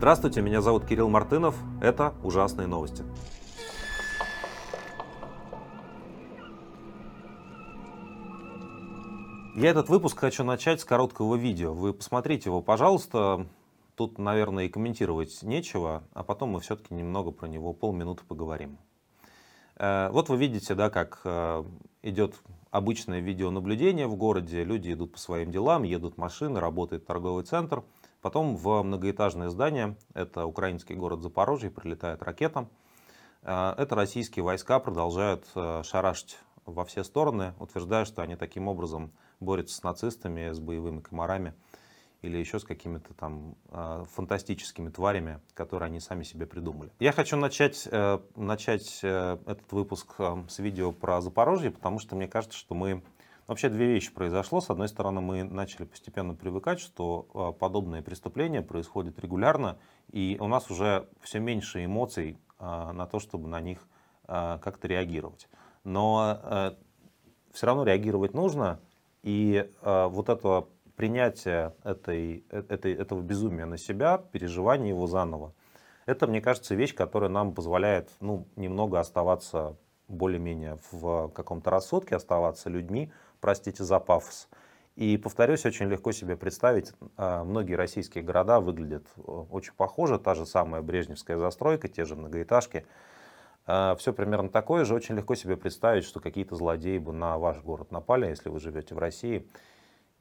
Здравствуйте, меня зовут Кирилл Мартынов. Это «Ужасные новости». Я этот выпуск хочу начать с короткого видео. Вы посмотрите его, пожалуйста. Тут, наверное, и комментировать нечего, а потом мы все-таки немного про него полминуты поговорим. Э, вот вы видите, да, как э, идет обычное видеонаблюдение в городе. Люди идут по своим делам, едут машины, работает торговый центр. Потом в многоэтажное здание, это украинский город Запорожье, прилетает ракета. Э, это российские войска продолжают шарашить во все стороны, утверждая, что они таким образом борются с нацистами, с боевыми комарами или еще с какими-то там э, фантастическими тварями, которые они сами себе придумали. Я хочу начать, э, начать э, этот выпуск э, с видео про Запорожье, потому что мне кажется, что мы... Вообще две вещи произошло. С одной стороны, мы начали постепенно привыкать, что э, подобные преступления происходят регулярно, и у нас уже все меньше эмоций э, на то, чтобы на них э, как-то реагировать. Но все равно реагировать нужно, и вот это принятие этой, э, этой, этого безумия на себя, переживание его заново, это, мне кажется, вещь, которая нам позволяет ну, немного оставаться более-менее в каком-то рассудке, оставаться людьми, простите за пафос. И, повторюсь, очень легко себе представить, э, многие российские города выглядят э, очень похоже, та же самая брежневская застройка, те же многоэтажки, а, все примерно такое же. Очень легко себе представить, что какие-то злодеи бы на ваш город напали, если вы живете в России.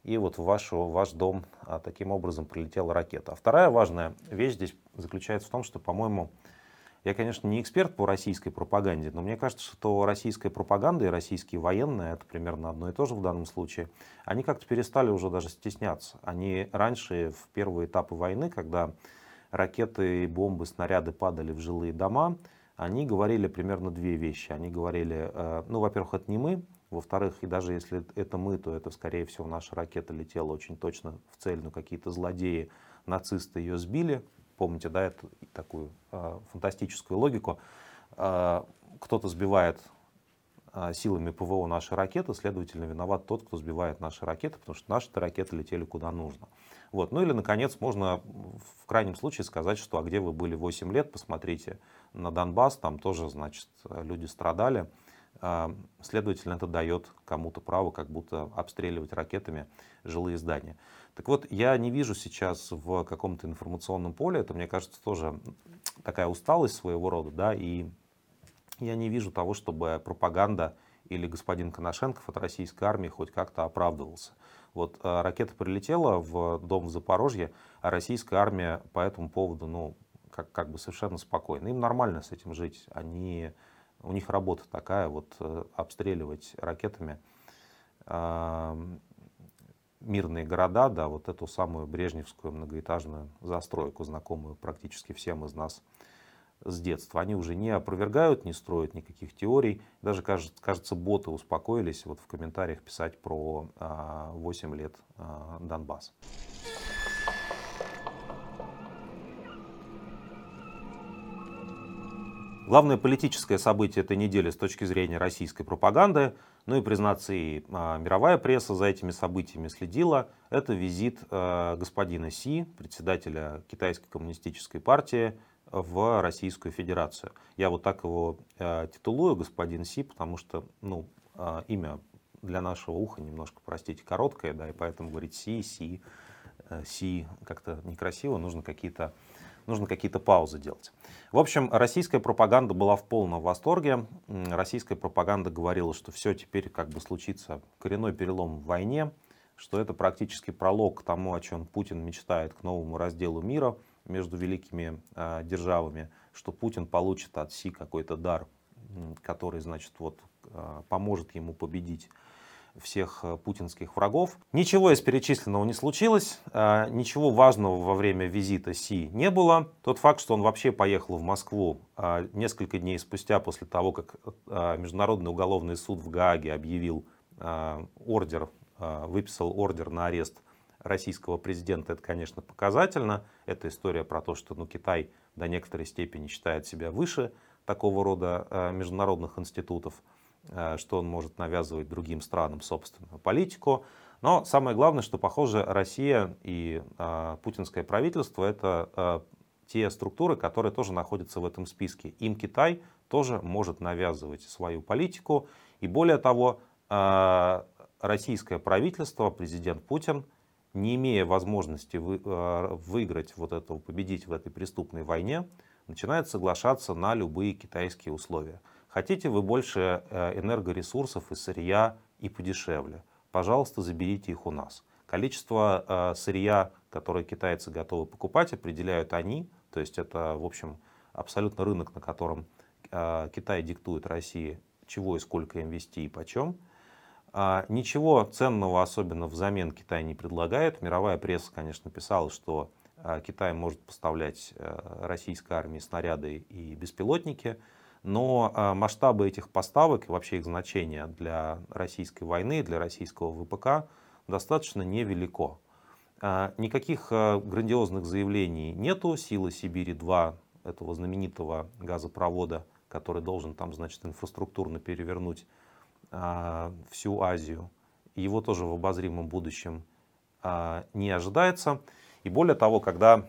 И вот в ваш, в ваш дом а, таким образом прилетела ракета. А вторая важная вещь здесь заключается в том, что, по-моему, я, конечно, не эксперт по российской пропаганде, но мне кажется, что российская пропаганда и российские военные, это примерно одно и то же в данном случае, они как-то перестали уже даже стесняться. Они раньше, в первые этапы войны, когда ракеты, бомбы, снаряды падали в жилые дома, они говорили примерно две вещи. Они говорили, э, ну, во-первых, это не мы, во-вторых, и даже если это мы, то это, скорее всего, наша ракета летела очень точно в цель, но какие-то злодеи, нацисты ее сбили. Помните, да, это такую э, фантастическую логику. Э, кто-то сбивает э, силами ПВО наши ракеты, следовательно, виноват тот, кто сбивает наши ракеты, потому что наши ракеты летели куда нужно. Вот. Ну или, наконец, можно в крайнем случае сказать, что а где вы были 8 лет, посмотрите на Донбасс, там тоже, значит, люди страдали. Следовательно, это дает кому-то право как будто обстреливать ракетами жилые здания. Так вот, я не вижу сейчас в каком-то информационном поле, это, мне кажется, тоже такая усталость своего рода, да, и я не вижу того, чтобы пропаганда или господин Коношенков от российской армии хоть как-то оправдывался. Вот э, ракета прилетела в дом в Запорожье, а российская армия по этому поводу, ну, как, как бы совершенно спокойна. Им нормально с этим жить. Они, у них работа такая, вот э, обстреливать ракетами э, мирные города, да, вот эту самую брежневскую многоэтажную застройку, знакомую практически всем из нас с детства. Они уже не опровергают, не строят никаких теорий. Даже, кажется, кажется боты успокоились вот в комментариях писать про 8 а, лет а, Главное политическое событие этой недели с точки зрения российской пропаганды, ну и, признаться, и а, мировая пресса за этими событиями следила, это визит а, господина Си, председателя Китайской коммунистической партии, в Российскую Федерацию. Я вот так его э, титулую, господин Си, потому что ну, э, имя для нашего уха немножко, простите, короткое, да, и поэтому говорить Си, Си, э, Си как-то некрасиво, нужно какие-то нужно какие-то паузы делать. В общем, российская пропаганда была в полном восторге. Российская пропаганда говорила, что все теперь как бы случится коренной перелом в войне, что это практически пролог к тому, о чем Путин мечтает, к новому разделу мира – между великими э, державами, что Путин получит от Си какой-то дар, который, значит, вот э, поможет ему победить всех э, путинских врагов. Ничего из перечисленного не случилось, э, ничего важного во время визита Си не было. Тот факт, что он вообще поехал в Москву э, несколько дней спустя после того, как Международный уголовный суд в Гааге объявил ордер, выписал ордер на арест российского президента, это, конечно, показательно. Это история про то, что ну, Китай до некоторой степени считает себя выше такого рода международных институтов, что он может навязывать другим странам собственную политику. Но самое главное, что, похоже, Россия и э, путинское правительство – это те структуры, которые тоже находятся в этом списке. Им Китай тоже может навязывать свою политику. И более того, а, российское правительство, президент Путин, не имея возможности вы, а, выиграть вот этого, победить в этой преступной войне, начинает соглашаться на любые китайские условия. Хотите вы больше э, энергоресурсов и сырья и подешевле? Пожалуйста, заберите их у нас. Количество э, сырья, которое китайцы готовы покупать, определяют они. То есть это, в общем, абсолютно рынок, на котором э, Китай диктует России, чего и сколько им вести и почем. А, ничего ценного особенно взамен Китай не предлагает. Мировая пресса, конечно, писала, что Китай может поставлять российской армии снаряды и беспилотники, но а, масштабы этих поставок и вообще их значение для российской войны, для российского ВПК достаточно невелико. Никаких грандиозных заявлений нету. Силы Сибири-2, этого знаменитого газопровода, который должен там, значит, инфраструктурно перевернуть всю Азию, его тоже в обозримом будущем не ожидается. И более того, когда,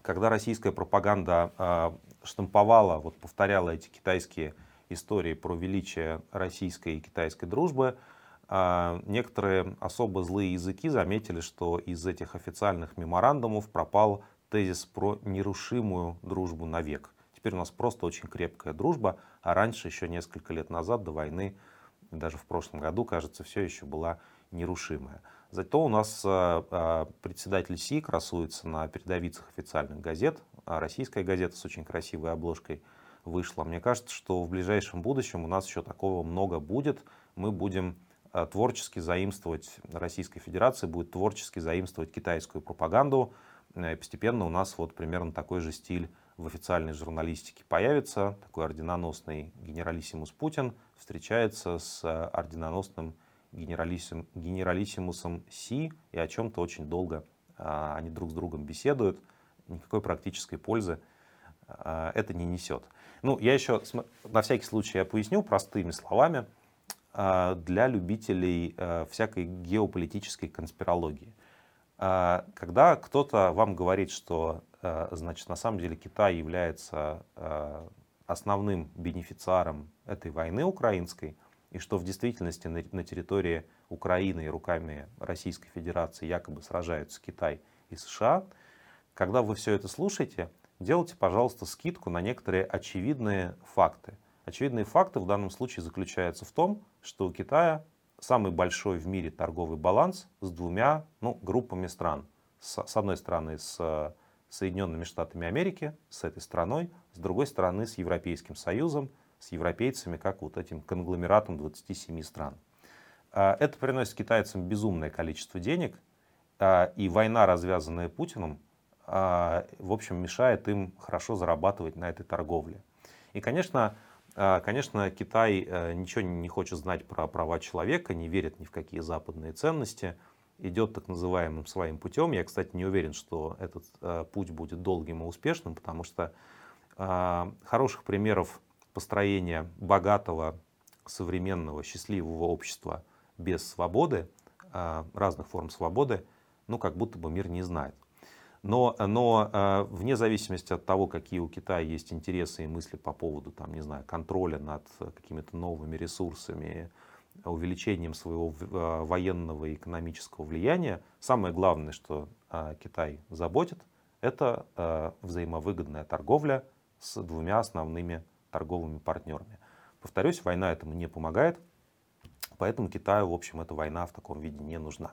когда российская пропаганда штамповала, вот повторяла эти китайские истории про величие российской и китайской дружбы, э, некоторые особо злые языки заметили, что из этих официальных меморандумов пропал тезис про нерушимую дружбу навек. Теперь у нас просто очень крепкая дружба, а раньше, еще несколько лет назад, до войны, даже в прошлом году, кажется, все еще была нерушимая. Зато у нас э, э, председатель СИ красуется на передовицах официальных газет. А российская газета с очень красивой обложкой вышла. Мне кажется, что в ближайшем будущем у нас еще такого много будет. Мы будем э, творчески заимствовать, Российская Федерация будет творчески заимствовать китайскую пропаганду. И постепенно у нас вот примерно такой же стиль в официальной журналистике появится. Такой орденоносный генералиссимус Путин встречается с орденоносным генералиссим, генералиссимусом Си, и о чем-то очень долго а, они друг с другом беседуют. Никакой практической пользы а, это не несет. Ну, я еще на всякий случай я поясню простыми словами а, для любителей а, всякой геополитической конспирологии. Когда кто-то вам говорит, что значит, на самом деле Китай является основным бенефициаром этой войны украинской, и что в действительности на территории Украины и руками Российской Федерации якобы сражаются Китай и США, когда вы все это слушаете, делайте, пожалуйста, скидку на некоторые очевидные факты. Очевидные факты в данном случае заключаются в том, что у Китая самый большой в мире торговый баланс с двумя ну, группами стран. С, с одной стороны, с Соединенными Штатами Америки, с этой страной, с другой стороны, с Европейским Союзом, с европейцами, как вот этим конгломератом 27 стран. А, это приносит китайцам безумное количество денег, а, и война, развязанная Путиным, в общем, мешает им хорошо зарабатывать на этой торговле. И, конечно, конечно, Китай э, ничего не хочет знать про права человека, не верит ни в какие западные ценности, идет так называемым своим путем. Я, кстати, не уверен, что этот э, путь будет долгим и успешным, потому что хороших примеров построения богатого, современного, счастливого общества без свободы, а, разных форм свободы, ну, как будто бы мир не знает. Но, но а, вне зависимости от того, какие у Китая есть интересы и мысли по поводу, там, не знаю, контроля над какими-то новыми ресурсами, увеличением своего а, военного и экономического влияния, самое главное, что Китай заботит, это взаимовыгодная торговля с двумя основными торговыми партнерами. Повторюсь, война этому не помогает, поэтому Китаю, в общем, эта война в таком виде не нужна.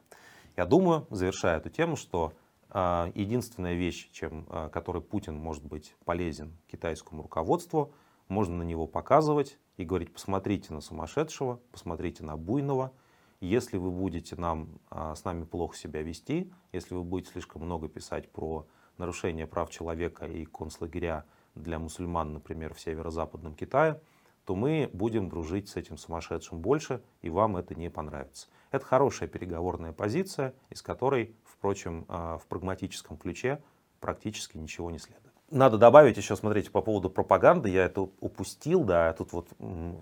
Я думаю, завершая эту тему, что э, единственная вещь, чем, э, которой Путин может быть полезен китайскому руководству, можно на него показывать и говорить, посмотрите на сумасшедшего, посмотрите на буйного. Если вы будете нам, э, с нами плохо себя вести, если вы будете слишком много писать про нарушение прав человека и концлагеря для мусульман, например, в северо-западном Китае, то мы будем дружить с этим сумасшедшим больше, и вам это не понравится. Это хорошая переговорная позиция, из которой, впрочем, а, в прагматическом ключе практически ничего не следует. Надо добавить еще, смотрите, по поводу пропаганды, я это упустил, да, тут вот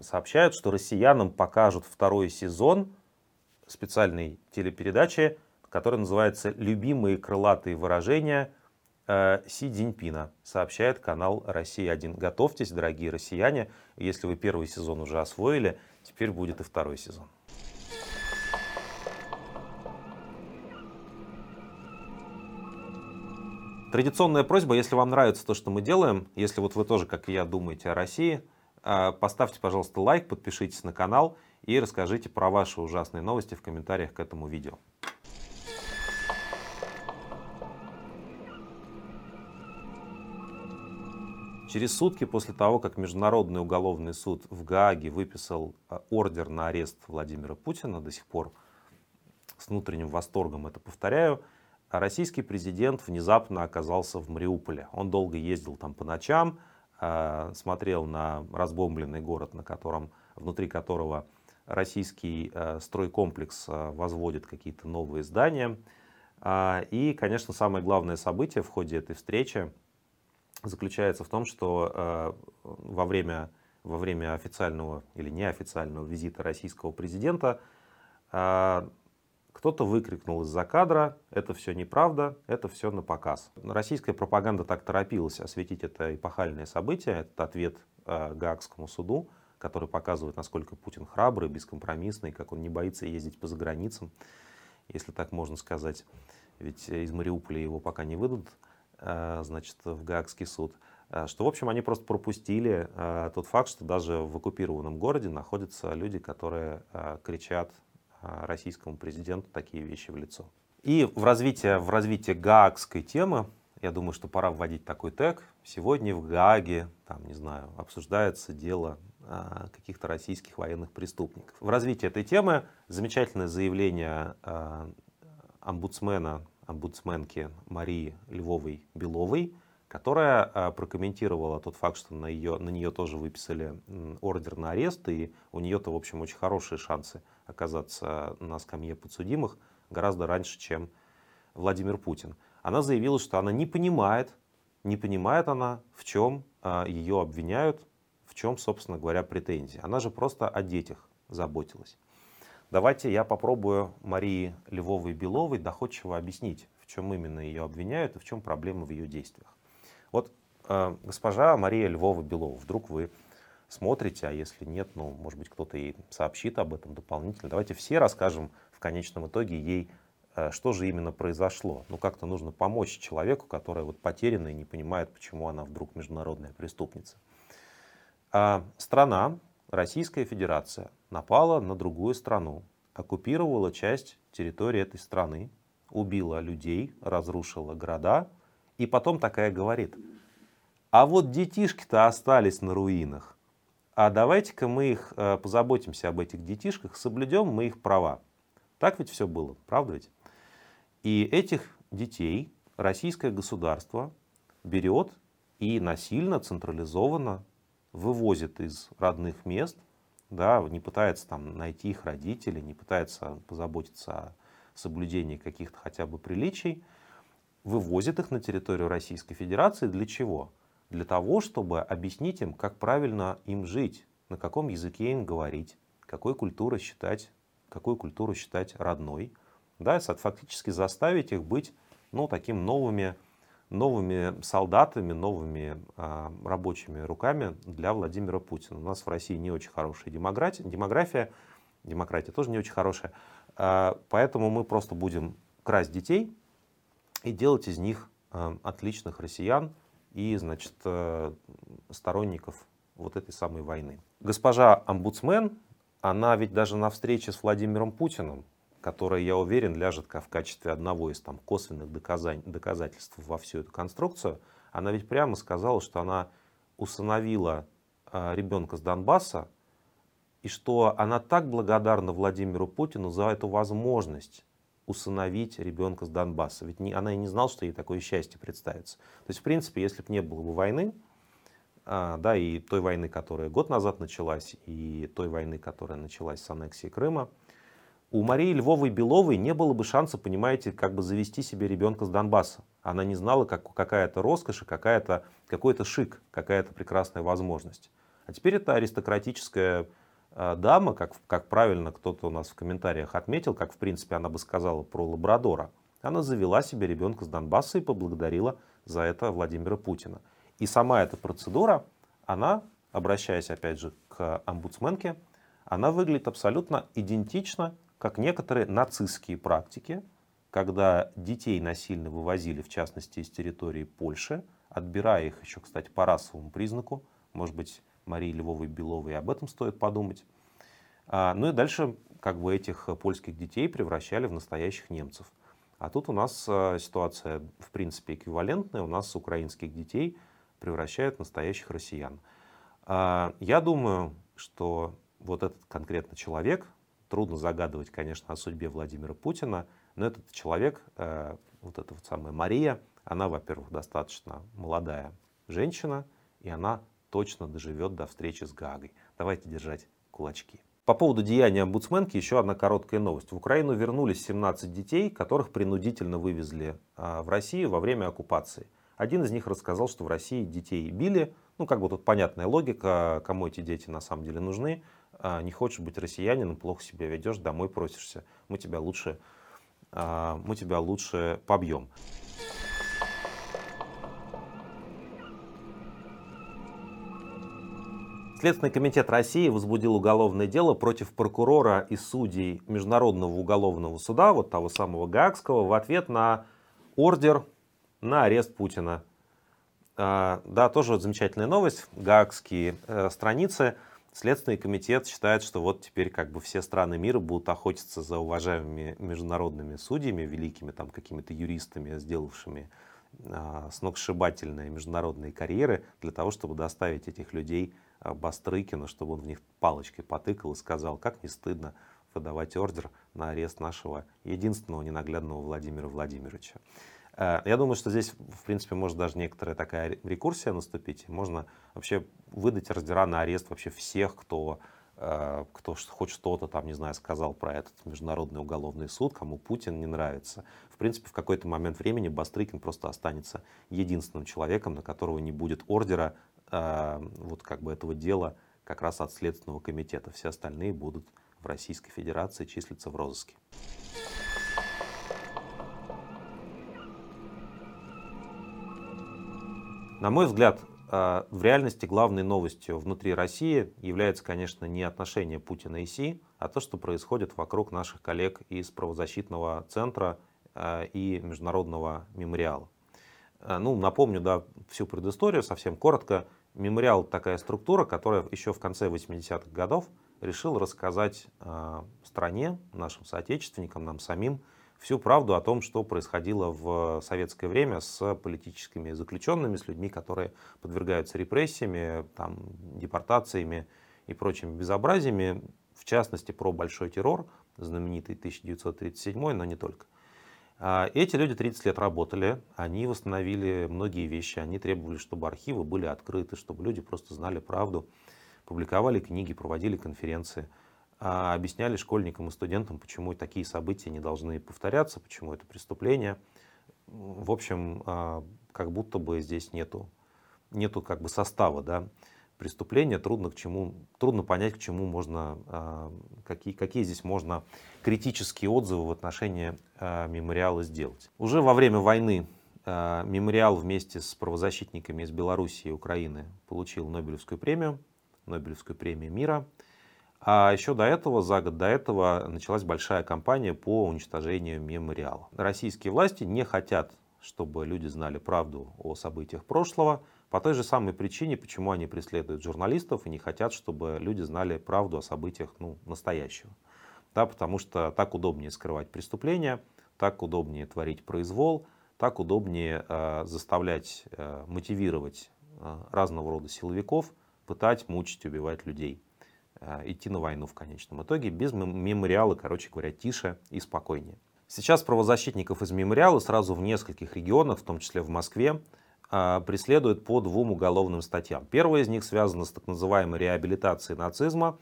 сообщают, что россиянам покажут второй сезон специальной телепередачи, которая называется «Любимые крылатые выражения э, Си Диньпина, сообщает канал «Россия-1». Готовьтесь, дорогие россияне, если вы первый сезон уже освоили, теперь будет и второй сезон. Традиционная просьба, если вам нравится то, что мы делаем, если вот вы тоже, как и я, думаете о России, э, поставьте, пожалуйста, лайк, подпишитесь на канал и расскажите про ваши ужасные новости в комментариях к этому видео. Через сутки после того, как Международный уголовный суд в Гааге выписал э, ордер на арест Владимира Путина, до сих пор с внутренним восторгом это повторяю, российский президент внезапно оказался в Мариуполе. Он долго ездил там по ночам, э, смотрел на разбомбленный город, на котором, внутри которого российский э, стройкомплекс возводит какие-то новые здания. И, конечно, самое главное событие в ходе этой встречи заключается в том, что э, во, время, во время официального или неофициального визита российского президента э, кто-то выкрикнул из-за кадра, это все неправда, это все на показ. Российская пропаганда так торопилась осветить это эпохальное событие, этот ответ э, Гаагскому суду, который показывает, насколько Путин храбрый, бескомпромиссный, как он не боится ездить по заграницам, если так можно сказать. Ведь из Мариуполя его пока не выдадут. Э, значит, в Гаагский суд, э, что, в общем, они просто пропустили э, тот факт, что даже в оккупированном городе находятся люди, которые кричат российскому президенту такие вещи в лицо. И в развитие, в развитие гаагской темы, я думаю, что пора вводить такой тег. Сегодня в Гааге, там, не знаю, обсуждается дело каких-то российских военных преступников. В развитии этой темы замечательное заявление омбудсмена омбудсменки Марии Львовой-Беловой, которая а, прокомментировала тот факт, что на, ее, на нее тоже выписали ордер на арест, и у нее-то, в общем, очень хорошие шансы оказаться на скамье подсудимых гораздо раньше, чем Владимир Путин. Она заявила, что она не понимает, не понимает она, в чем а, ее обвиняют, в чем, собственно говоря, претензии. Она же просто о детях заботилась. Давайте я попробую Марии Львовой-Беловой доходчиво объяснить, в чем именно ее обвиняют и в чем проблема в ее действиях. Вот э, госпожа Мария Львова-Белова, вдруг вы смотрите, а если нет, ну, может быть, кто-то ей сообщит об этом дополнительно. Давайте все расскажем в конечном итоге ей, э, что же именно произошло. Ну, как-то нужно помочь человеку, который вот потерянный и не понимает, почему она вдруг международная преступница. А страна, Российская Федерация, напала на другую страну, оккупировала часть территории этой страны, убила людей, разрушила города, и потом такая говорит, а вот детишки-то остались на руинах, а давайте-ка мы их э, позаботимся об этих детишках, соблюдем мы их права. Так ведь все было, правда ведь? И этих детей российское государство берет и насильно, централизованно вывозит из родных мест да, не пытается там найти их родителей, не пытается позаботиться о соблюдении каких-то хотя бы приличий, вывозит их на территорию Российской Федерации для чего? Для того, чтобы объяснить им, как правильно им жить, на каком языке им говорить, какой культуру считать, какую культуру считать родной, да, фактически заставить их быть ну, таким новыми новыми солдатами, новыми э, рабочими руками для Владимира Путина. У нас в России не очень хорошая демография, демография, демократия тоже не очень хорошая, э, поэтому мы просто будем красть детей и делать из них э, отличных россиян и, значит, э, сторонников вот этой самой войны. Госпожа омбудсмен, она ведь даже на встрече с Владимиром Путиным которая, я уверен, ляжет в качестве одного из там, косвенных доказательств во всю эту конструкцию, она ведь прямо сказала, что она усыновила э, ребенка с Донбасса, и что она так благодарна Владимиру Путину за эту возможность усыновить ребенка с Донбасса. Ведь не, она и не знала, что ей такое счастье представится. То есть, в принципе, если бы не было бы войны, а, да, и той войны, которая год назад началась, и той войны, которая началась с аннексией Крыма, у Марии Львовой Беловой не было бы шанса, понимаете, как бы завести себе ребенка с Донбасса. Она не знала, как, какая-то роскошь, какая-то, какой-то шик, какая-то прекрасная возможность. А теперь это аристократическая дама, как, как правильно кто-то у нас в комментариях отметил, как в принципе она бы сказала про лабрадора. она завела себе ребенка с Донбасса и поблагодарила за это Владимира Путина. И сама эта процедура, она, обращаясь опять же к омбудсменке, она выглядит абсолютно идентично, как некоторые нацистские практики, когда детей насильно вывозили, в частности, из территории Польши, отбирая их еще, кстати, по расовому признаку, может быть, Марии Львовой Беловой об этом стоит подумать. А, ну и дальше как бы этих польских детей превращали в настоящих немцев. А тут у нас а, ситуация, в принципе, эквивалентная. У нас украинских детей превращают в настоящих россиян. А, я думаю, что вот этот конкретно человек, трудно загадывать, конечно, о судьбе Владимира Путина, но этот человек, э, вот эта вот самая Мария, она, во-первых, достаточно молодая женщина, и она точно доживет до встречи с Гагой. Давайте держать кулачки. По поводу деяния омбудсменки еще одна короткая новость. В Украину вернулись 17 детей, которых принудительно вывезли а, в Россию во время оккупации. Один из них рассказал, что в России детей били. Ну, как бы тут понятная логика, кому эти дети на самом деле нужны. А, не хочешь быть россиянином, плохо себя ведешь, домой просишься. Мы тебя лучше, а, мы тебя лучше побьем. Следственный комитет России возбудил уголовное дело против прокурора и судей Международного уголовного суда, вот того самого Гаагского, в ответ на ордер на арест Путина. А, да, тоже вот замечательная новость. Гаагские э, страницы. Следственный комитет считает, что вот теперь как бы все страны мира будут охотиться за уважаемыми международными судьями, великими там какими-то юристами, сделавшими а, сногсшибательные международные карьеры, для того, чтобы доставить этих людей Бастрыкина, чтобы он в них палочкой потыкал и сказал, как не стыдно выдавать ордер на арест нашего единственного ненаглядного Владимира Владимировича. Э, я думаю, что здесь, в принципе, может даже некоторая такая рекурсия наступить. Можно вообще выдать ордера на арест вообще всех, кто, э, кто хоть что-то там, не знаю, сказал про этот Международный уголовный суд, кому Путин не нравится. В принципе, в какой-то момент времени Бастрыкин просто останется единственным человеком, на которого не будет ордера а, вот как бы этого дела как раз от Следственного комитета. Все остальные будут в Российской Федерации числиться в розыске. На мой взгляд, а, в реальности главной новостью внутри России является, конечно, не отношение Путина и Си, а то, что происходит вокруг наших коллег из правозащитного центра а, и международного мемориала. Ну, напомню, да, всю предысторию совсем коротко. Мемориал такая структура, которая еще в конце 80-х годов решила рассказать э, стране, нашим соотечественникам, нам самим, всю правду о том, что происходило в советское время с политическими заключенными, с людьми, которые подвергаются репрессиями, там, депортациями и прочими безобразиями, в частности, про большой террор, знаменитый 1937, но не только. А, эти люди 30 лет работали, они восстановили многие вещи, они требовали, чтобы архивы были открыты, чтобы люди просто знали правду, публиковали книги, проводили конференции, а, объясняли школьникам и студентам, почему такие события не должны повторяться, почему это преступление. В общем, а, как будто бы здесь нету, нету как бы состава, да, преступления, трудно, к чему, трудно понять, к чему можно, а, какие, какие здесь можно критические отзывы в отношении а, мемориала сделать. Уже во время войны а, мемориал вместе с правозащитниками из Белоруссии и Украины получил Нобелевскую премию, Нобелевскую премию мира. А еще до этого, за год до этого, началась большая кампания по уничтожению мемориала. Российские власти не хотят, чтобы люди знали правду о событиях прошлого, по той же самой причине, почему они преследуют журналистов и не хотят, чтобы люди знали правду о событиях ну, настоящего. Да, потому что так удобнее скрывать преступления, так удобнее творить произвол, так удобнее э, заставлять, э, мотивировать э, разного рода силовиков, пытать, мучить, убивать людей, э, идти на войну в конечном итоге, без мемориала, короче говоря, тише и спокойнее. Сейчас правозащитников из мемориала сразу в нескольких регионах, в том числе в Москве, а, преследуют по двум уголовным статьям. Первая из них связана с так называемой реабилитацией нацизма,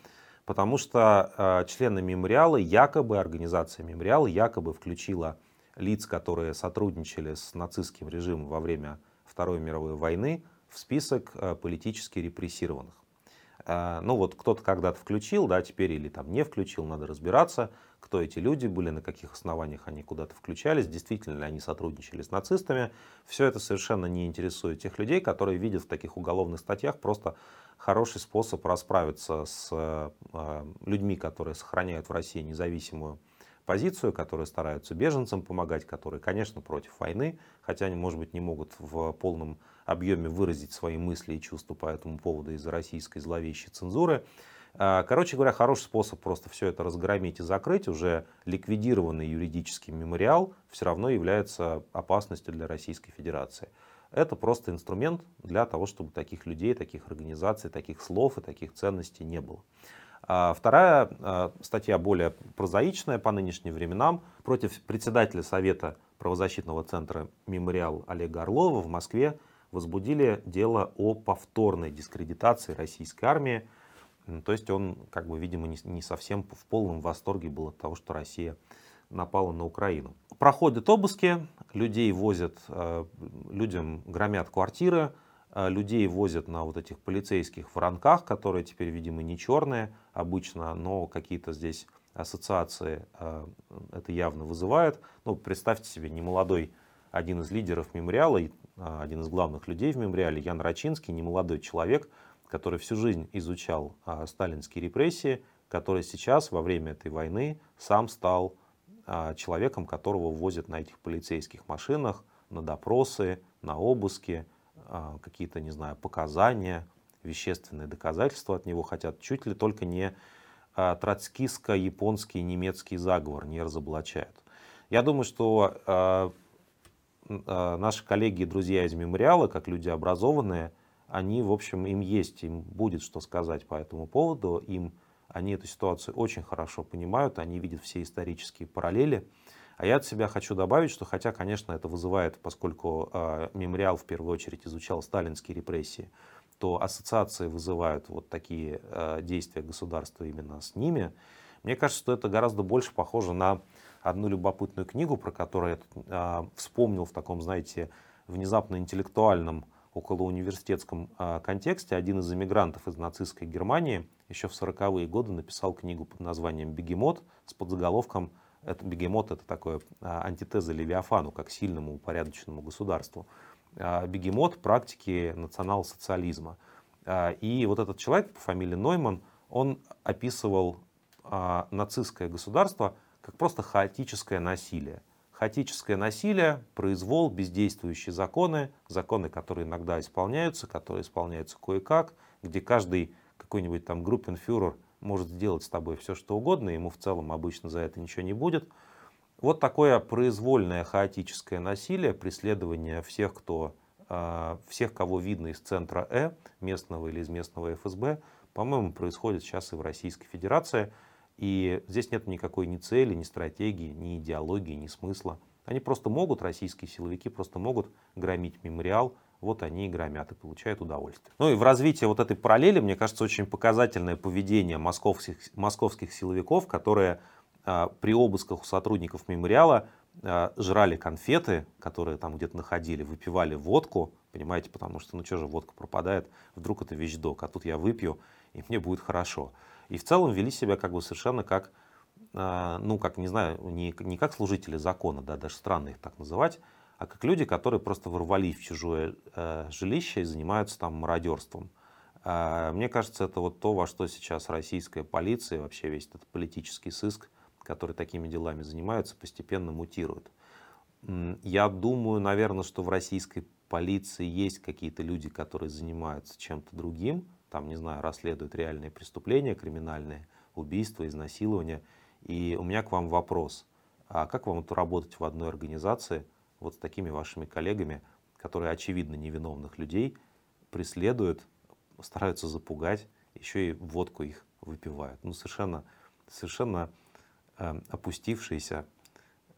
потому что а, члены мемориала, якобы, организация мемориала якобы включила лиц, которые сотрудничали с нацистским режимом во время Второй мировой войны, в список а, политически репрессированных. Ну вот кто-то когда-то включил, да, теперь или там не включил, надо разбираться, кто эти люди были, на каких основаниях они куда-то включались, действительно ли они сотрудничали с нацистами. Все это совершенно не интересует тех людей, которые видят в таких уголовных статьях просто хороший способ расправиться с э, людьми, которые сохраняют в России независимую позицию, которые стараются беженцам помогать, которые, конечно, против войны, хотя они, может быть, не могут в полном объеме выразить свои мысли и чувства по этому поводу из-за российской зловещей цензуры. А, короче говоря, хороший способ просто все это разгромить и закрыть. Уже ликвидированный юридический мемориал все равно является опасностью для Российской Федерации. Это просто инструмент для того, чтобы таких людей, таких организаций, таких слов и таких ценностей не было. А вторая а, статья более прозаичная по нынешним временам против председателя Совета правозащитного центра «Мемориал» Олега Орлова в Москве возбудили дело о повторной дискредитации российской армии. То есть он, как бы, видимо, не, совсем в полном восторге был от того, что Россия напала на Украину. Проходят обыски, людей возят, а, людям громят квартиры, а, людей возят на вот этих полицейских воронках, которые теперь, видимо, не черные обычно, но какие-то здесь ассоциации а, это явно вызывает. Ну, представьте себе, немолодой один из лидеров мемориала, один из главных людей в мемориале, Ян Рачинский, немолодой человек, который всю жизнь изучал сталинские репрессии, который сейчас во время этой войны сам стал человеком, которого возят на этих полицейских машинах на допросы, на обыски, а, какие-то, не знаю, показания, вещественные доказательства от него хотят, чуть ли только не а, троцкистско-японский немецкий заговор не разоблачают. Я думаю, что а, наши коллеги и друзья из мемориала, как люди образованные, они, в общем, им есть, им будет что сказать по этому поводу, им они эту ситуацию очень хорошо понимают, они видят все исторические параллели. А я от себя хочу добавить, что хотя, конечно, это вызывает, поскольку э, мемориал в первую очередь изучал сталинские репрессии, то ассоциации вызывают вот такие э, действия государства именно с ними. Мне кажется, что это гораздо больше похоже на одну любопытную книгу, про которую я э, вспомнил в таком, знаете, внезапно интеллектуальном околоуниверситетском э, контексте. Один из эмигрантов из нацистской Германии еще в 40-е годы написал книгу под названием «Бегемот» с подзаголовком это бегемот это такое а, антитеза Левиафану, как сильному упорядоченному государству. А, бегемот практики национал-социализма. А, и вот этот человек по фамилии Нойман, он описывал нацистское государство как просто хаотическое насилие. Хаотическое насилие, произвол, бездействующие законы, законы, которые иногда исполняются, которые исполняются кое-как, где каждый какой-нибудь там группенфюрер может сделать с тобой все, что угодно, ему в целом обычно за это ничего не будет. Вот такое произвольное хаотическое насилие, преследование всех, кто, а, всех, кого видно из центра Э, местного или из местного ФСБ, по-моему, происходит сейчас и в Российской Федерации. И здесь нет никакой ни цели, ни стратегии, ни идеологии, ни смысла. Они просто могут, российские силовики просто могут громить мемориал, вот они и громят и получают удовольствие. Ну и в развитии вот этой параллели, мне кажется, очень показательное поведение московских, московских силовиков, которые э, при обысках у сотрудников мемориала э, жрали конфеты, которые там где-то находили, выпивали водку, понимаете, потому что, ну что же, водка пропадает, вдруг это вещдок, а тут я выпью, и мне будет хорошо. И в целом вели себя как бы совершенно как, э, ну как, не знаю, не, не как служители закона, да, даже странно их так называть, а как люди, которые просто ворвались в чужое э, жилище и занимаются там мародерством. Э, мне кажется, это вот то, во что сейчас российская полиция, вообще весь этот политический сыск, который такими делами занимается, постепенно мутирует. Я думаю, наверное, что в российской полиции есть какие-то люди, которые занимаются чем-то другим, там, не знаю, расследуют реальные преступления, криминальные, убийства, изнасилования. И у меня к вам вопрос. А как вам это работать в одной организации, вот с такими вашими коллегами, которые, очевидно, невиновных людей преследуют, стараются запугать, еще и водку их выпивают. Ну, совершенно, совершенно э, опустившиеся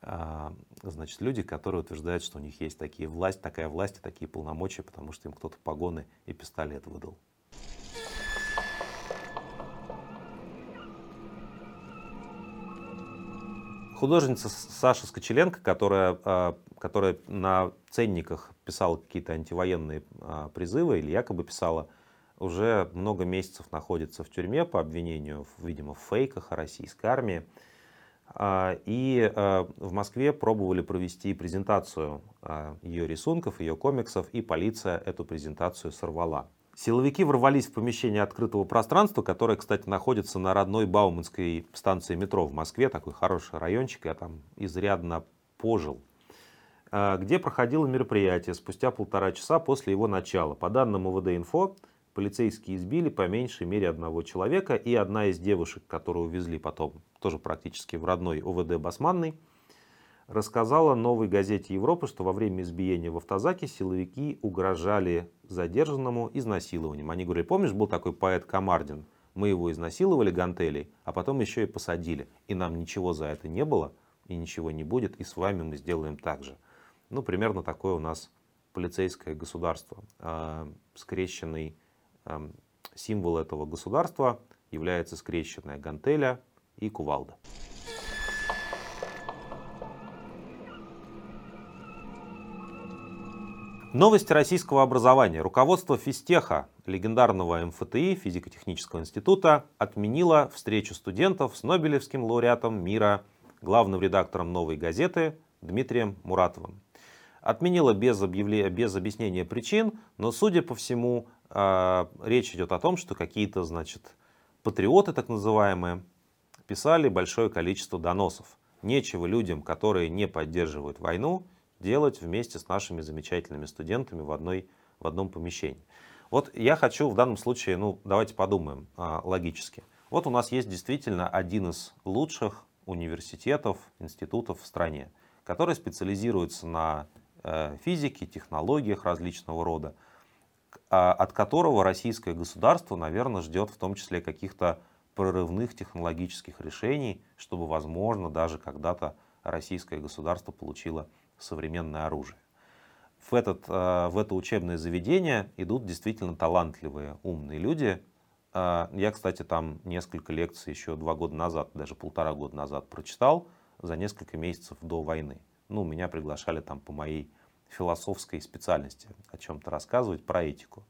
э, значит, люди, которые утверждают, что у них есть такие власть, такая власть и такие полномочия, потому что им кто-то погоны и пистолет выдал. Художница Саша Скочеленко, которая, а, которая на ценниках писала какие-то антивоенные а, призывы или якобы писала, уже много месяцев находится в тюрьме по обвинению, видимо, в фейках о российской армии. А, и в Москве пробовали провести презентацию ее рисунков, ее комиксов, и полиция эту презентацию сорвала. Силовики ворвались в помещение открытого пространства, которое, кстати, находится на родной Бауманской станции метро в Москве, такой хороший райончик, я там изрядно пожил, где проходило мероприятие спустя полтора часа после его начала. По данным УВД-инфо, полицейские избили по меньшей мере одного человека, и одна из девушек, которую увезли потом, тоже практически в родной ОВД Басманной, рассказала новой газете Европы, что во время избиения в автозаке силовики угрожали задержанному изнасилованием. Они говорили, помнишь, был такой поэт Камардин, мы его изнасиловали гантелей, а потом еще и посадили, и нам ничего за это не было, и ничего не будет, и с вами мы сделаем так же. Ну, примерно такое у нас полицейское государство, э, скрещенный Эм, символ этого государства является скрещенная гантеля и кувалда. Новости российского образования. Руководство физтеха, легендарного МФТИ, физико-технического института, отменило встречу студентов с Нобелевским лауреатом мира, главным редактором «Новой газеты» Дмитрием Муратовым. Отменила без, объявления, без объяснения причин, но, судя по всему, а, речь идет о том, что какие-то, значит, патриоты, так называемые, писали большое количество доносов. Нечего людям, которые не поддерживают войну, делать вместе с нашими замечательными студентами в, одной, в одном помещении. Вот я хочу в данном случае, ну, давайте подумаем а, логически. Вот у нас есть действительно один из лучших университетов, институтов в стране, который специализируется на э, физике, технологиях различного рода, а, от которого российское государство, наверное, ждет в том числе каких-то прорывных технологических решений, чтобы, возможно, даже когда-то российское государство получило современное оружие. В, этот, а, в это учебное заведение идут действительно талантливые, умные люди. А, я, кстати, там несколько лекций еще два года назад, даже полтора года назад прочитал за несколько месяцев до войны. Ну, меня приглашали там по моей философской специальности, о чем-то рассказывать, про этику.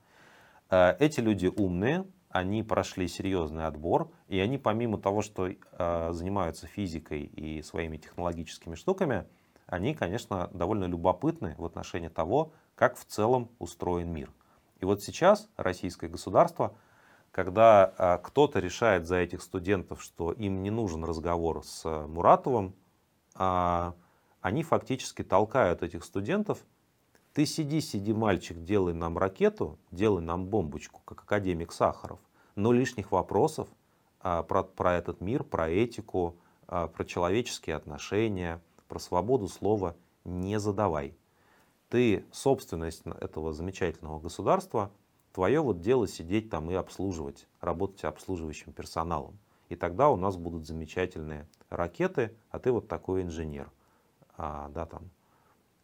Э, эти люди умные, они прошли серьезный отбор, и они помимо того, что э, занимаются физикой и своими технологическими штуками, они, конечно, довольно любопытны в отношении того, как в целом устроен мир. И вот сейчас российское государство, когда э, кто-то решает за этих студентов, что им не нужен разговор с Муратовым, а они фактически толкают этих студентов. Ты сиди, сиди, мальчик, делай нам ракету, делай нам бомбочку, как академик Сахаров. Но лишних вопросов а, про, про этот мир, про этику, а, про человеческие отношения, про свободу слова не задавай. Ты собственность этого замечательного государства, твое вот дело сидеть там и обслуживать, работать обслуживающим персоналом. И тогда у нас будут замечательные ракеты, а ты вот такой инженер а, да, там,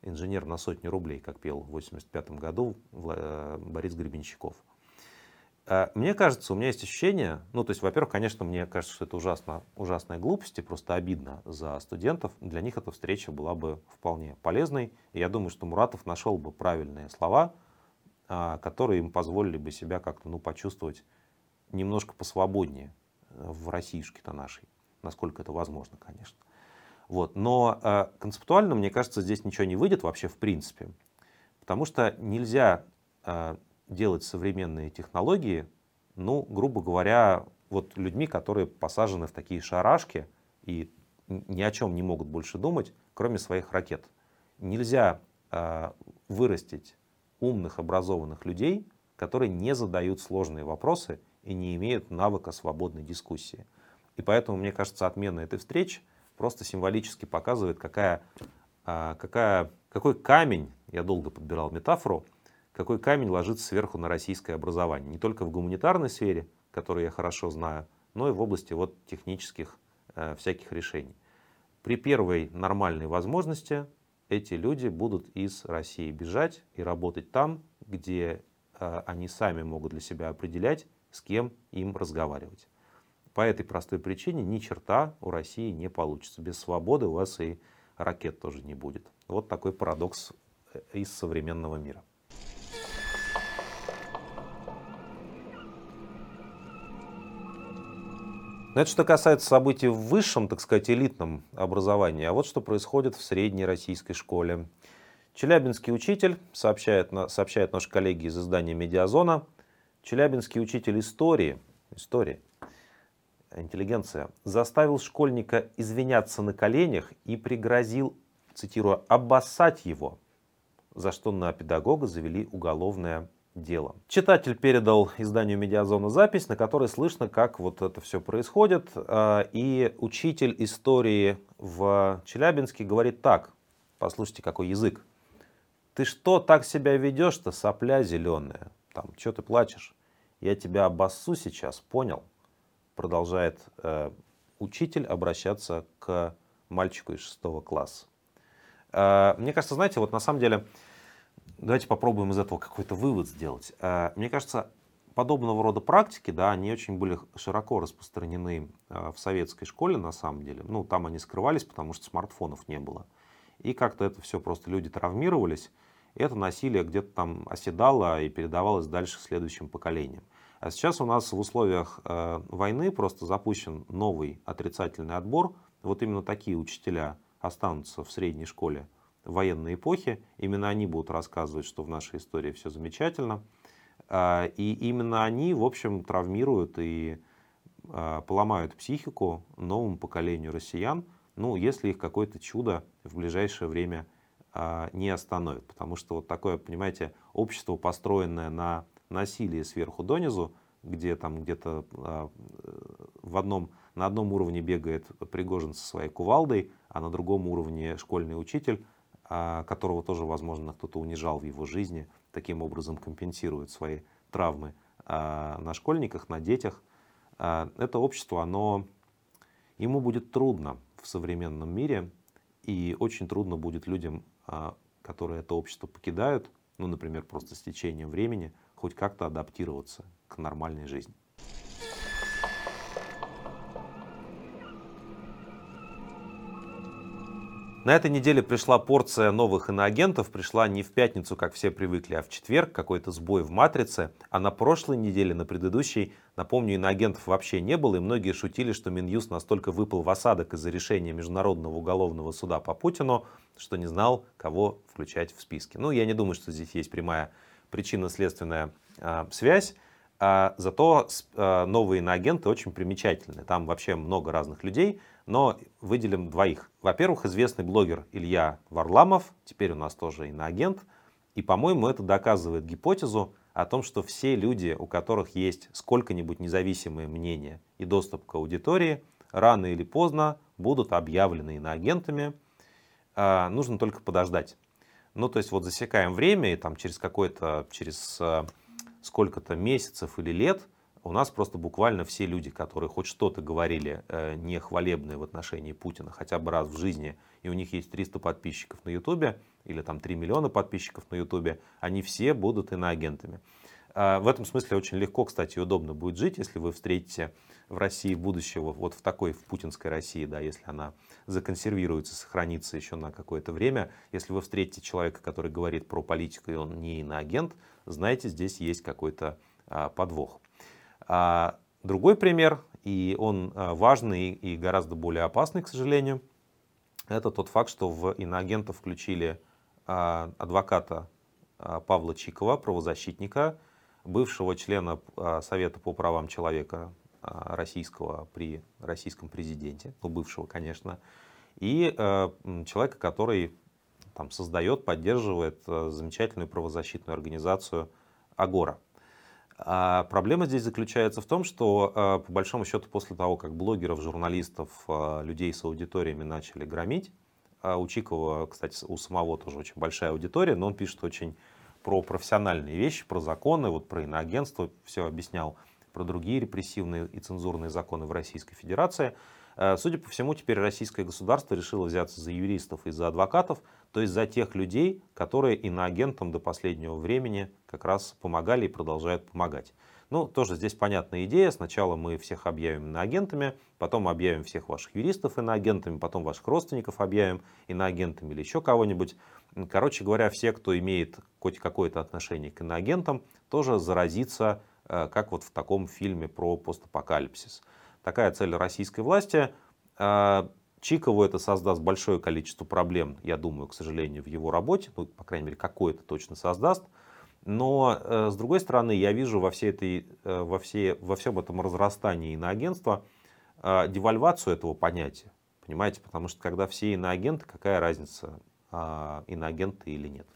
инженер на сотни рублей, как пел в 1985 году э, Борис Гребенщиков. А, мне кажется, у меня есть ощущение, ну, то есть, во-первых, конечно, мне кажется, что это ужасно, ужасная глупость и просто обидно за студентов. Для них эта встреча была бы вполне полезной. И я думаю, что Муратов нашел бы правильные слова, а, которые им позволили бы себя как-то, ну, почувствовать немножко посвободнее в Российской-то нашей, насколько это возможно, конечно. Вот. Но э, концептуально, мне кажется, здесь ничего не выйдет вообще в принципе. Потому что нельзя э, делать современные технологии, ну, грубо говоря, вот людьми, которые посажены в такие шарашки и ни о чем не могут больше думать, кроме своих ракет. Нельзя э, вырастить умных, образованных людей, которые не задают сложные вопросы и не имеют навыка свободной дискуссии. И поэтому, мне кажется, отмена этой встречи просто символически показывает, какая, а, какая, какой камень, я долго подбирал метафору, какой камень ложится сверху на российское образование. Не только в гуманитарной сфере, которую я хорошо знаю, но и в области вот технических э, всяких решений. При первой нормальной возможности эти люди будут из России бежать и работать там, где э, они сами могут для себя определять, с кем им разговаривать. По этой простой причине ни черта у России не получится. Без свободы у вас и ракет тоже не будет. Вот такой парадокс э, из современного мира. Но это что касается событий в высшем, так сказать, элитном образовании. А вот что происходит в средней российской школе. Челябинский учитель, сообщает, сообщает наши коллеги из издания «Медиазона», Челябинский учитель истории, истории, интеллигенция, заставил школьника извиняться на коленях и пригрозил, цитирую, обоссать его, за что на педагога завели уголовное дело. Читатель передал изданию «Медиазона» запись, на которой слышно, как вот это все происходит. А, и учитель истории в Челябинске говорит так. Послушайте, какой язык. Ты что так себя ведешь-то, сопля зеленая? Там, что ты плачешь? Я тебя обоссу сейчас, понял? Продолжает э, учитель обращаться к мальчику из шестого класса. Э, мне кажется, знаете, вот на самом деле Давайте попробуем из этого какой-то вывод сделать. Э, мне кажется, подобного рода практики, да, они очень были широко распространены э, в советской школе на самом деле. Ну, там они скрывались, потому что смартфонов не было. И как-то это все просто люди травмировались. И это насилие где-то там оседало и передавалось дальше следующим поколениям. А сейчас у нас в условиях э, войны просто запущен новый отрицательный отбор. Вот именно такие учителя останутся в средней школе военной эпохи. Именно они будут рассказывать, что в нашей истории все замечательно. А, и именно они, в общем, травмируют и а, поломают психику новому поколению россиян, ну, если их какое-то чудо в ближайшее время а, не остановит. Потому что вот такое, понимаете, общество, построенное на насилии сверху донизу, где там где-то в одном, на одном уровне бегает Пригожин со своей кувалдой, а на другом уровне школьный учитель, которого тоже, возможно, кто-то унижал в его жизни, таким образом компенсирует свои травмы а, на школьниках, на детях. А, это общество, оно, ему будет трудно в современном мире, и очень трудно будет людям, которые это общество покидают, ну, например, просто с течением времени, хоть как-то адаптироваться к нормальной жизни. На этой неделе пришла порция новых иноагентов. Пришла не в пятницу, как все привыкли, а в четверг. Какой-то сбой в матрице. А на прошлой неделе, на предыдущей, напомню, иноагентов вообще не было. И многие шутили, что Минюст настолько выпал в осадок из-за решения Международного уголовного суда по Путину, что не знал, кого включать в списки. Ну, я не думаю, что здесь есть прямая причинно-следственная э, связь. А, зато э, новые иноагенты очень примечательны. Там вообще много разных людей – но выделим двоих. Во-первых, известный блогер Илья Варламов, теперь у нас тоже иноагент, и, по-моему, это доказывает гипотезу о том, что все люди, у которых есть сколько-нибудь независимое мнение и доступ к аудитории, рано или поздно будут объявлены иноагентами. А, нужно только подождать. Ну, то есть вот засекаем время, и там через какое-то, через а, сколько-то месяцев или лет у нас просто буквально все люди, которые хоть что-то говорили э, нехвалебное в отношении Путина хотя бы раз в жизни, и у них есть 300 подписчиков на Ютубе, или там 3 миллиона подписчиков на Ютубе, они все будут иноагентами. Э, в этом смысле очень легко, кстати, и удобно будет жить, если вы встретите в России будущего, вот в такой, в путинской России, да, если она законсервируется, сохранится еще на какое-то время, если вы встретите человека, который говорит про политику, и он не иноагент, знаете, здесь есть какой-то а, подвох. А другой пример, и он а, важный и гораздо более опасный, к сожалению, это тот факт, что в иноагентов включили а, адвоката Павла Чикова, правозащитника, бывшего члена Совета по правам человека российского при российском президенте, ну, бывшего, конечно, и человека, который там, создает, поддерживает замечательную правозащитную организацию «Агора». А проблема здесь заключается в том, что а, по большому счету после того, как блогеров, журналистов, а, людей с аудиториями начали громить, а у Чикова, кстати, у самого тоже очень большая аудитория, но он пишет очень про профессиональные вещи, про законы, вот про иноагентство, все объяснял, про другие репрессивные и цензурные законы в Российской Федерации. Судя по всему, теперь российское государство решило взяться за юристов и за адвокатов, то есть за тех людей, которые иноагентам до последнего времени как раз помогали и продолжают помогать. Ну, тоже здесь понятная идея. Сначала мы всех объявим иноагентами, потом объявим всех ваших юристов иноагентами, потом ваших родственников объявим иноагентами или еще кого-нибудь. Короче говоря, все, кто имеет хоть какое-то отношение к иноагентам, тоже заразится, э, как вот в таком фильме про постапокалипсис. Такая цель российской власти. Чикову это создаст большое количество проблем, я думаю, к сожалению, в его работе. Ну, по крайней мере, какое-то точно создаст. Но, э, с другой стороны, я вижу во, всей этой, э, во, всей, во всем этом разрастании иноагентства э, девальвацию этого понятия. Понимаете? Потому что когда все иноагенты, какая разница, а, иноагенты или нет?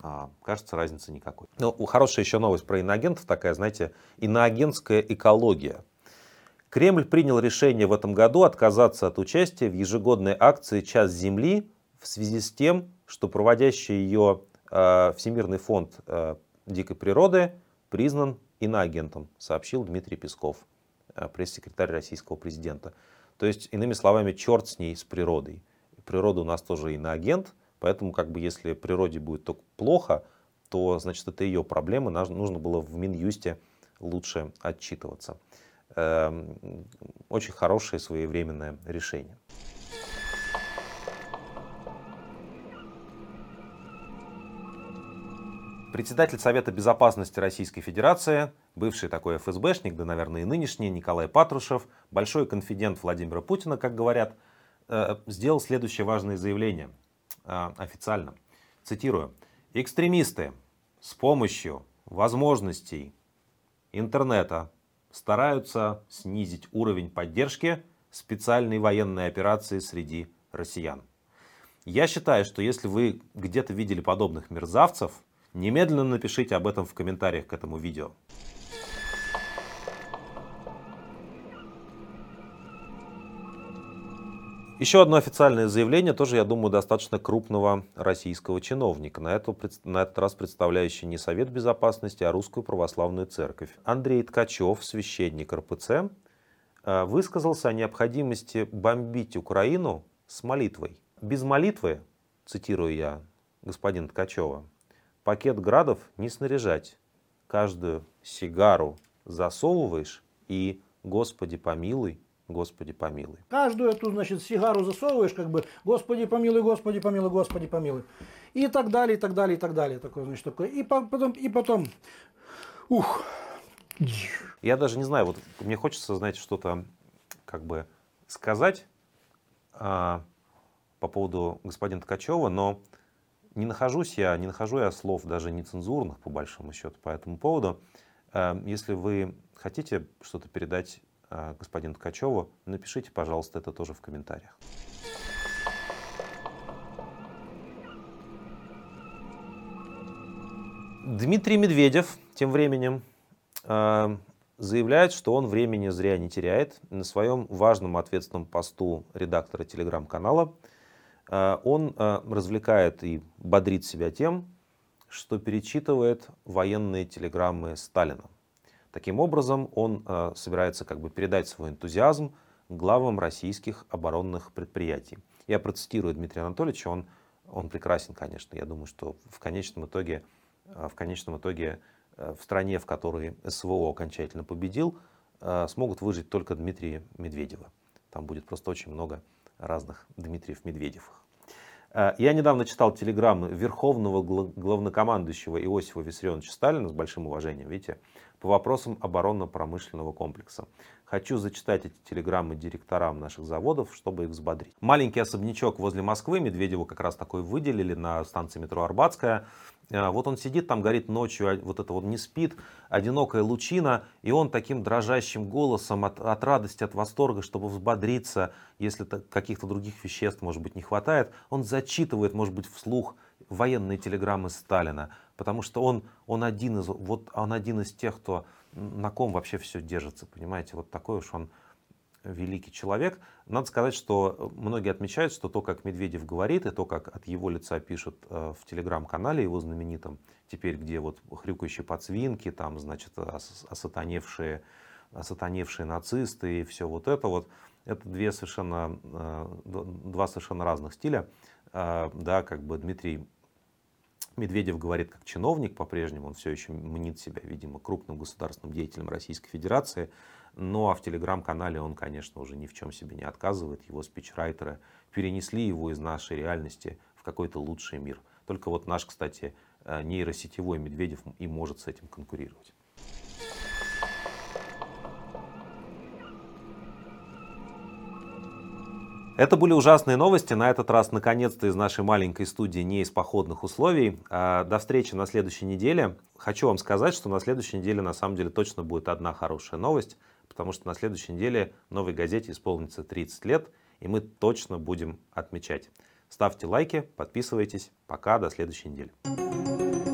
А, кажется, разницы никакой. Ну, хорошая еще новость про иноагентов такая, знаете, иноагентская экология. Кремль принял решение в этом году отказаться от участия в ежегодной акции «Час Земли» в связи с тем, что проводящий ее э, Всемирный фонд э, дикой природы признан иноагентом, сообщил Дмитрий Песков, э, пресс-секретарь российского президента. То есть, иными словами, черт с ней, с природой. Природа у нас тоже иноагент, поэтому как бы если природе будет только плохо, то значит это ее проблемы, нужно было в Минюсте лучше отчитываться. Эм, очень хорошее своевременное решение. Председатель Совета Безопасности Российской Федерации, бывший такой ФСБшник, да, наверное, и нынешний, Николай Патрушев, большой конфидент Владимира Путина, как говорят, э, сделал следующее важное заявление э, официально. Цитирую. «Экстремисты с помощью возможностей интернета, стараются снизить уровень поддержки специальной военной операции среди россиян. Я считаю, что если вы где-то видели подобных мерзавцев, немедленно напишите об этом в комментариях к этому видео. Еще одно официальное заявление, тоже, я думаю, достаточно крупного российского чиновника, на, эту, на этот раз представляющий не Совет Безопасности, а Русскую Православную Церковь. Андрей Ткачев, священник РПЦ, э, высказался о необходимости бомбить Украину с молитвой. Без молитвы, цитирую я господина Ткачева, пакет градов не снаряжать. Каждую сигару засовываешь и, Господи помилуй, Господи помилуй. Каждую эту, значит, сигару засовываешь, как бы, Господи помилуй, Господи помилуй, Господи помилуй. И так далее, и так далее, и так далее. Такое, значит, такое. И потом, и потом, ух. Я даже не знаю, вот мне хочется, знаете, что-то как бы сказать а, по поводу господина Ткачева, но не нахожусь я, не нахожу я слов даже нецензурных, по большому счету, по этому поводу. А, если вы хотите что-то передать господину Ткачеву, напишите, пожалуйста, это тоже в комментариях. Дмитрий Медведев тем временем а, заявляет, что он времени зря не теряет. На своем важном ответственном посту редактора телеграм-канала а, он развлекает и бодрит себя тем, что перечитывает военные телеграммы Сталина. Таким образом, он э, собирается как бы передать свой энтузиазм главам российских оборонных предприятий. Я процитирую Дмитрия Анатольевича, он, он прекрасен, конечно. Я думаю, что в конечном итоге, э, в конечном итоге э, в стране, в которой СВО окончательно победил, смогут выжить только Дмитрия Медведева. Там будет просто очень много разных Дмитриев Медведевых. Я недавно читал телеграммы Верховного главнокомандующего Иосифа Виссарионовича Сталина с большим уважением. Видите, по вопросам оборонно-промышленного комплекса. Хочу зачитать эти телеграммы директорам наших заводов, чтобы их взбодрить. Маленький особнячок возле Москвы, Медведеву как раз такой выделили на станции метро Арбатская. Э, вот он сидит там, горит ночью, а вот это вот не спит, одинокая лучина, и он таким дрожащим голосом от, от радости, от восторга, чтобы взбодриться, если каких-то других веществ, может быть, не хватает, он зачитывает, может быть, вслух военные телеграммы Сталина, потому что он, он, один из, вот он один из тех, кто, на ком вообще все держится, понимаете, вот такой уж он великий человек. Надо сказать, что многие отмечают, что то, как Медведев говорит, и то, как от его лица пишут э, в телеграм-канале его знаменитом, теперь где вот хрюкающие подсвинки, там, значит, осатаневшие, осатаневшие нацисты и все вот это вот, это две совершенно, э, два совершенно разных стиля. Э, да, как бы Дмитрий Медведев говорит как чиновник по-прежнему, он все еще мнит себя, видимо, крупным государственным деятелем Российской Федерации. Ну а в телеграм-канале он, конечно, уже ни в чем себе не отказывает. Его спичрайтеры перенесли его из нашей реальности в какой-то лучший мир. Только вот наш, кстати, э, нейросетевой Медведев и может с этим конкурировать. Это были ужасные новости. На этот раз, наконец-то, из нашей маленькой студии, не из походных условий. А, до встречи на следующей неделе. Хочу вам сказать, что на следующей неделе, на самом деле, точно будет одна хорошая новость, потому что на следующей неделе новой газете исполнится 30 лет, и мы точно будем отмечать. Ставьте лайки, подписывайтесь. Пока, до следующей недели.